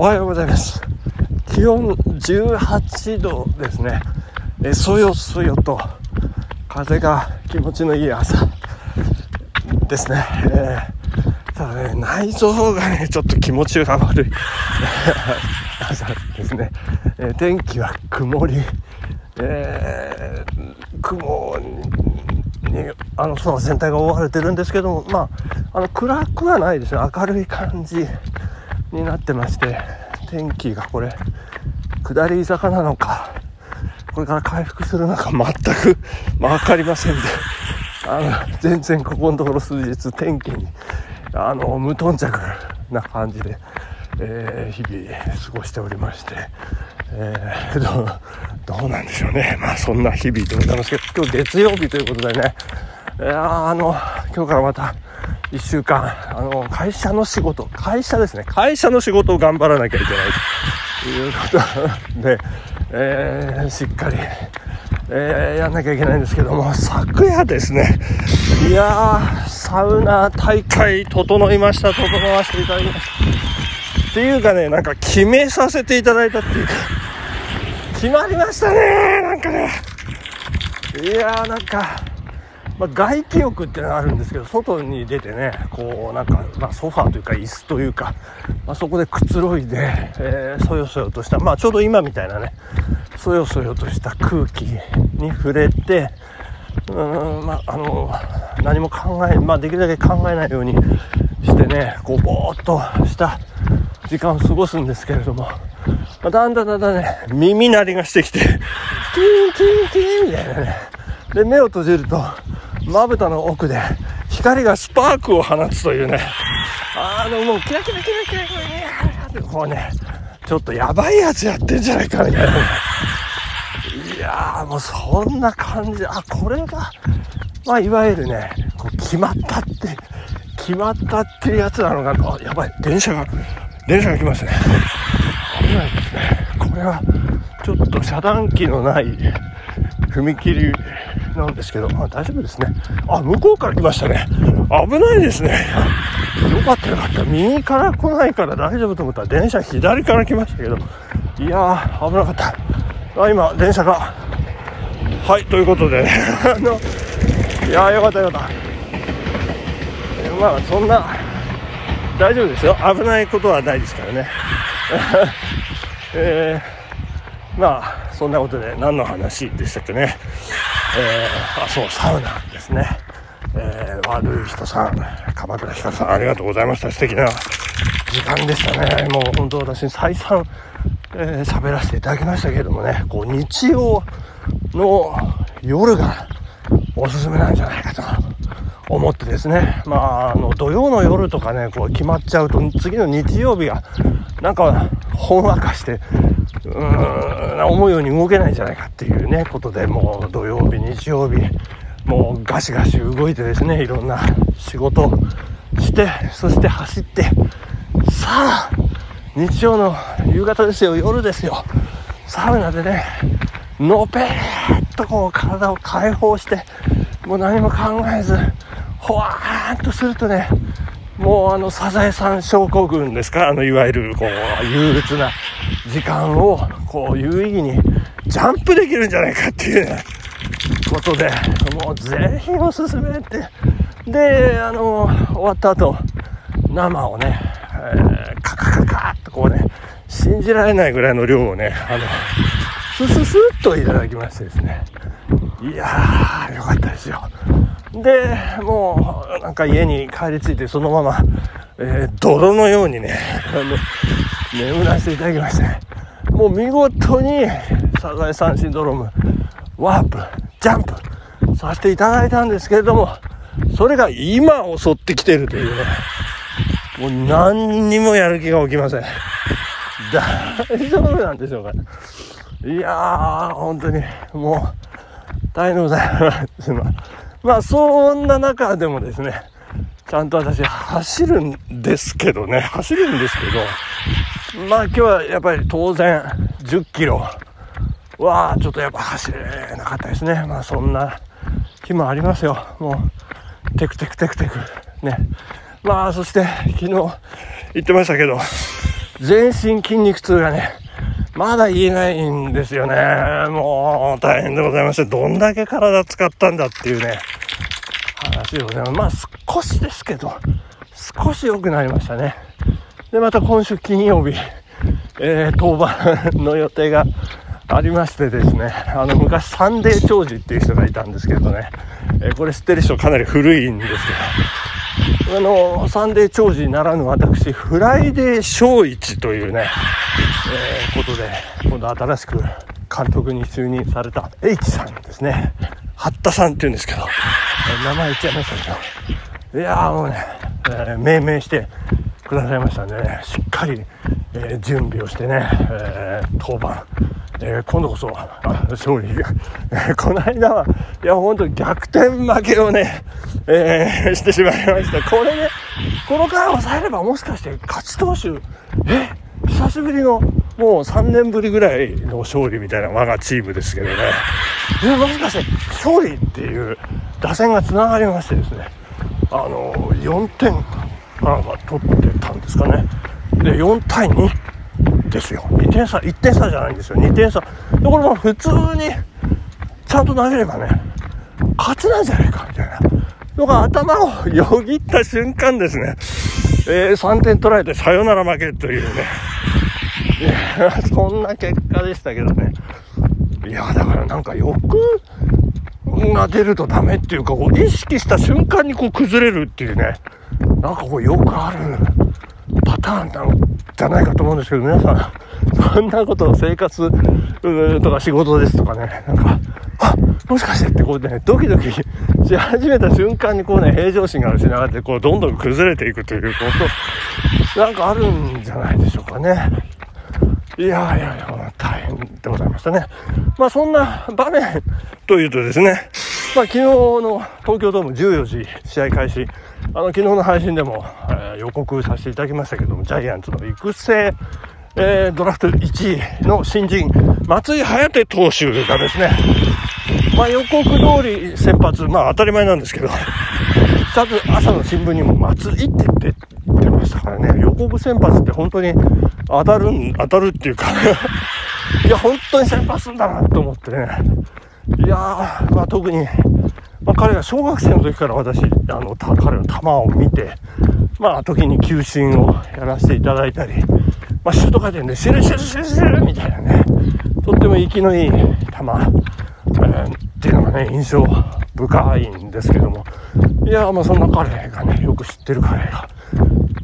おはようございます。気温18度ですね。えそよそよと風が気持ちのいい朝ですね、えー、ただね内臓がねちょっと気持ちが悪い 朝ですね、えー、天気は曇り、えー、雲にあの空全体が覆われてるんですけどもまああの暗くはないですね明るい感じ。になってまして天気がこれ下り坂なのかこれから回復するのか全く分かりませんであの全然ここのところ数日天気にあの無頓着な感じで、えー、日々過ごしておりまして、えー、どうどうなんでしょうね。まあそんな日々でございますけど今日月曜日ということでね。いやあの今日からまた1週間、あの、会社の仕事、会社ですね、会社の仕事を頑張らなきゃいけない。ということ。で、えー、しっかり、えー、やんなきゃいけないんですけども、昨夜ですね、いやー、サウナ大会整いました、整わせていただきました。っていうかね、なんか決めさせていただいたっていうか、決まりましたねなんかね。いやー、なんか、まあ、外気浴ってのがあるんですけど外に出てねこうなんか、まあ、ソファーというか椅子というか、まあ、そこでくつろいで、えー、そよそよとした、まあ、ちょうど今みたいなねそよそよとした空気に触れてうん、まあ、あの何も考え、まあ、できるだけ考えないようにしてねこうぼーっとした時間を過ごすんですけれども、まあ、だんだんだんだんね耳鳴りがしてきてキーンキーンキーンみたいなね。で目を閉じるとまぶたの奥で光がスパークを放つというね。あのもうキラキラキラキラキラキラこうねちょっとやばいやつやってんじゃないかみたいな。いやーもうそんな感じ。あこれがまあいわゆるねこう決まったって決まったっていうやつなのかなあやばい電車が電車が来ますね。危ないですね。これはちょっと遮断機のない踏切なんですけど、まあ、大丈夫ですね。あ、向こうから来ましたね。危ないですね。よかったよかった。右から来ないから大丈夫と思ったら電車左から来ましたけど、いやー、危なかった。あ、今、電車が。はい、ということで、ね、あの、いやー、よかったよかった。まあ、そんな、大丈夫ですよ。危ないことはないですからね。えー、まあ、そんなことで何の話でしたっけね。えー、あ、そう、サウナですね。えー、悪い人さん、鎌倉光さん、ありがとうございました。素敵な時間でしたね。もう本当私、再三、えー、喋らせていただきましたけれどもね、こう、日曜の夜がおすすめなんじゃないかと思ってですね、まあ、あの、土曜の夜とかね、こう決まっちゃうと、次の日曜日が、なんか、ほんわかして、うーん、思うように動けないんじゃないかっていうね、ことで、もう土曜日、日曜日、もうガシガシ動いてですね、いろんな仕事して、そして走って、さあ、日曜の夕方ですよ、夜ですよ、サウナでね、のぺーっとこう体を解放して、もう何も考えず、ほわーっとするとね、もうあのサザエさん症候群ですかあのいわゆるこう憂鬱な時間をこう有意義にジャンプできるんじゃないかっていうことでもうぜひおすすめって。であの終わった後生をね、えー、カカカカッとこうね信じられないぐらいの量をねあのスススッといただきましてですね。いやーよかったですよ。でもうなんか家に帰り着いてそのまま、えー、泥のようにねあの眠らせていただきまして、もう見事にサザエさんシンドロームワープジャンプさせていただいたんですけれどもそれが今襲ってきてるという。ねもう何にもやる気が起きません。大丈夫なんでしょうか。いやー本当にもう大変でございます。まあそんな中でもですねちゃんと私走るんですけどね。走るんですけどまあ今日はやっぱり当然10キロはちょっとやっぱ走れなかったですねまあそんな日もありますよもうテクテクテクテクねまあそして昨日言ってましたけど全身筋肉痛がね、まだ言えないんですよね。もう大変でございまして、どんだけ体使ったんだっていうね、話でございます。まあ少しですけど、少し良くなりましたね。で、また今週金曜日、えー、当番の予定がありましてですね、あの、昔サンデー兆治っていう人がいたんですけどね、えー、これ知ってる人かなり古いんですけど、あの、サンデー兆治ならぬ私、フライデー小一というね、えー、ことで、今度新しく監督に就任された H さんですね。八田さんって言うんですけど、名前言っちゃいましたけど、いやーもうね、えー、命名してくださいましたね、しっかり、えー、準備をしてね、えー、当番、えー、今度こそ、勝利、えこの間は、いや、本当に逆転負けをね、えしてしまいました。これね、この回を抑えればもしかして勝ち投手、え久しぶりの、もう3年ぶりぐらいの勝利みたいな我がチームですけどね、えもしかして勝利っていう打線が繋がりましてですね、あの、4点。なんか取ってたんですかね。で、4対2ですよ。2点差、1点差じゃないんですよ。2点差。で、これも普通にちゃんと投げればね、勝ちなんじゃないかみたいなのが頭をよぎった瞬間ですね。えー、3点取られてサヨナラ負けというね。いや、そんな結果でしたけどね。いや、だからなんか欲が出るとダメっていうか、こう意識した瞬間にこう崩れるっていうね。なんかこうよくあるパターンなんじゃないかと思うんですけど、皆さん、そんなこと生活とか仕事ですとかね、なんか、あもしかしてってこうね、ドキドキし始めた瞬間にこうね、平常心が失われて、こう、どんどん崩れていくということ、なんかあるんじゃないでしょうかね。いやいやいや、大変でございましたね。まあそんな場面というとですね、まあ昨日の東京ドーム14時試合開始、あの昨日の配信でも、えー、予告させていただきましたけども、ジャイアンツの育成、えー、ドラフト1位の新人、松井颯投手がですね、まあ予告通り先発、まあ当たり前なんですけど、ちゃんと朝の新聞にも松井って出てましたからね、予告先発って本当に当たるん、当たるっていうか いや、本当に先発するんだなと思ってね、いや、まあ特に、まあ、彼が小学生の時から私、あの、彼の球を見て、まあ、時に球審をやらせていただいたり、まあ、シュート回転でシュルシュルシュルシュルみたいなね、とっても息のいい球、えー、っていうのがね、印象深いんですけども、いや、まあ、そんな彼がね、よく知ってる彼が、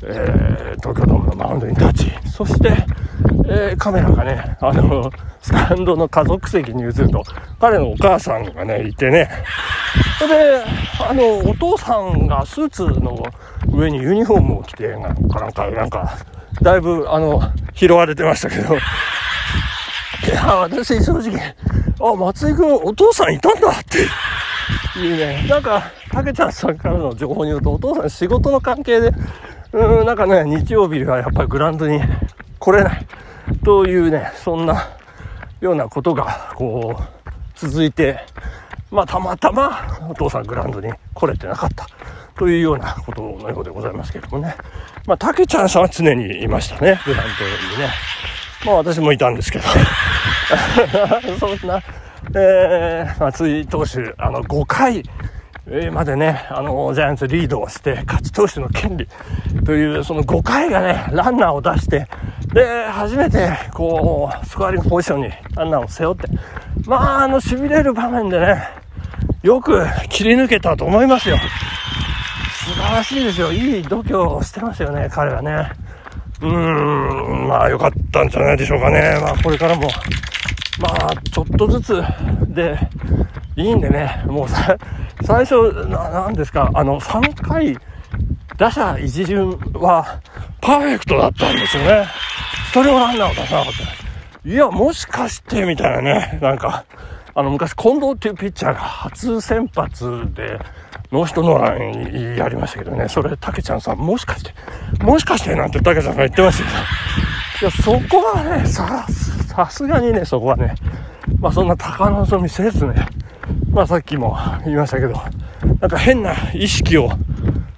えー、東京ドームのマウンドに立ち、そして、えー、カメラがね、あの、スタンドの家族席に移ると、彼のお母さんがね、いてね、それで、あの、お父さんがスーツの上にユニフォームを着て、なんか、なんか、なんか、だいぶ、あの、拾われてましたけど、いや、私、正直、あ、松井君、お父さんいたんだって。いうね、なんか、たけちゃんさんからの情報によると、お父さん仕事の関係で、うん、なんかね、日曜日はやっぱりグラウンドに 来れないというね、そんなようなことが、こう、続いて、まあ、たまたまお父さんグラウンドに来れてなかったというようなことのようでございますけれどもね。まあ、たけちゃんさんは常にいましたね、グラウンドにね。まあ、私もいたんですけど。そんな、えー、松井投手、あの、5回、までね、あの、ジャイアンツリードをして、勝ち投手の権利という、その5回がね、ランナーを出して、で、初めて、こう、スコアリングポジションにランナーを背負って、まあ、あの、痺れる場面でね、よく切り抜けたと思いますよ。素晴らしいですよ。いい度胸をしてますよね、彼はね。うーん、まあ、良かったんじゃないでしょうかね。まあ、これからも、まあ、ちょっとずつでいいんでね、もうさ、最初、な、なんですか、あの、3回、打者一巡はパーフェクトだったんですよね。一人もランナーを出さなかった。いや、もしかして、みたいなね、なんか、あの、昔、近藤っていうピッチャーが初先発で、ノーヒットノーランやりましたけどね、それ、たけちゃんさん、もしかして、もしかしてなんてたけちゃんが言ってましたけど、いや、そこはね、さ、さすがにね、そこはね、まあそんな高望みせずね、まあさっきも言いましたけど、なんか変な意識を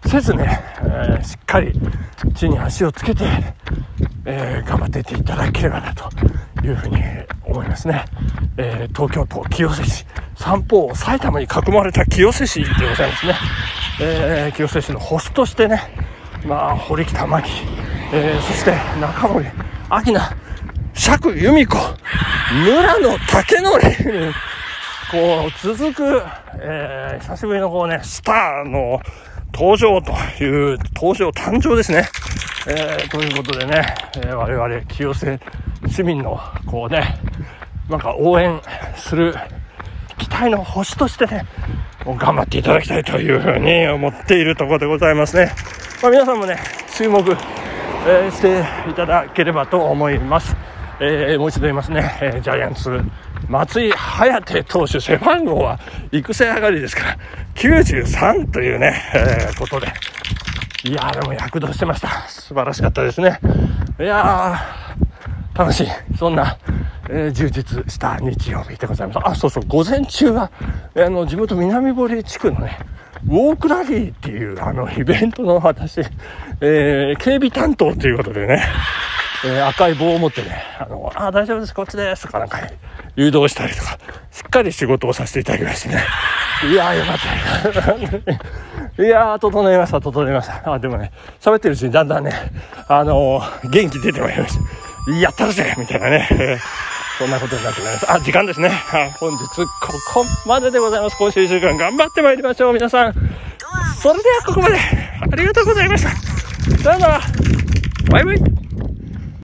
せずね、えー、しっかり地に足をつけて、えー、頑張っていっていただければなというふうに思いますね。えー、東京都清瀬市、三方埼玉に囲まれた清瀬市でございますね。えー、清瀬市の星としてね、まあ、堀北真希、えー、そして中森明菜、釈由美子、村野竹則、こう、続く、えー、久しぶりのこうね、スターの登場という、登場、誕生ですね。えー、ということでね、えー、我々、清瀬市民の、こうね、なんか応援する期待の星としてね、頑張っていただきたいというふうに思っているところでございますね。まあ、皆さんもね、注目、えー、していただければと思います。えー、もう一度言いますね、えー、ジャイアンツ、松井颯投手、背番号は育成上がりですから、93というね、えー、ことで、いやーでも躍動してました。素晴らしかったですね。いやー、楽しい。そんな、えー、充実した日曜日でございます。あ、そうそう、午前中は、あの、地元南堀地区のね、ウォークラリーっていう、あの、イベントの私、えー、警備担当ということでね、えー、赤い棒を持ってね、あの、あ、大丈夫です、こっちですとかなんか誘導したりとか、しっかり仕事をさせていただきましてね。いやーよかった。いやー、整いました、整いました。あ、でもね、喋ってるうちにだんだんね、あのー、元気出てまいりました。やったるぜみたいなね、そんなことになっております。あ、時間ですね。本日ここまででございます。今週1週間頑張ってまいりましょう、皆さん。それではここまで。ありがとうございました。さよなら。バイバイ。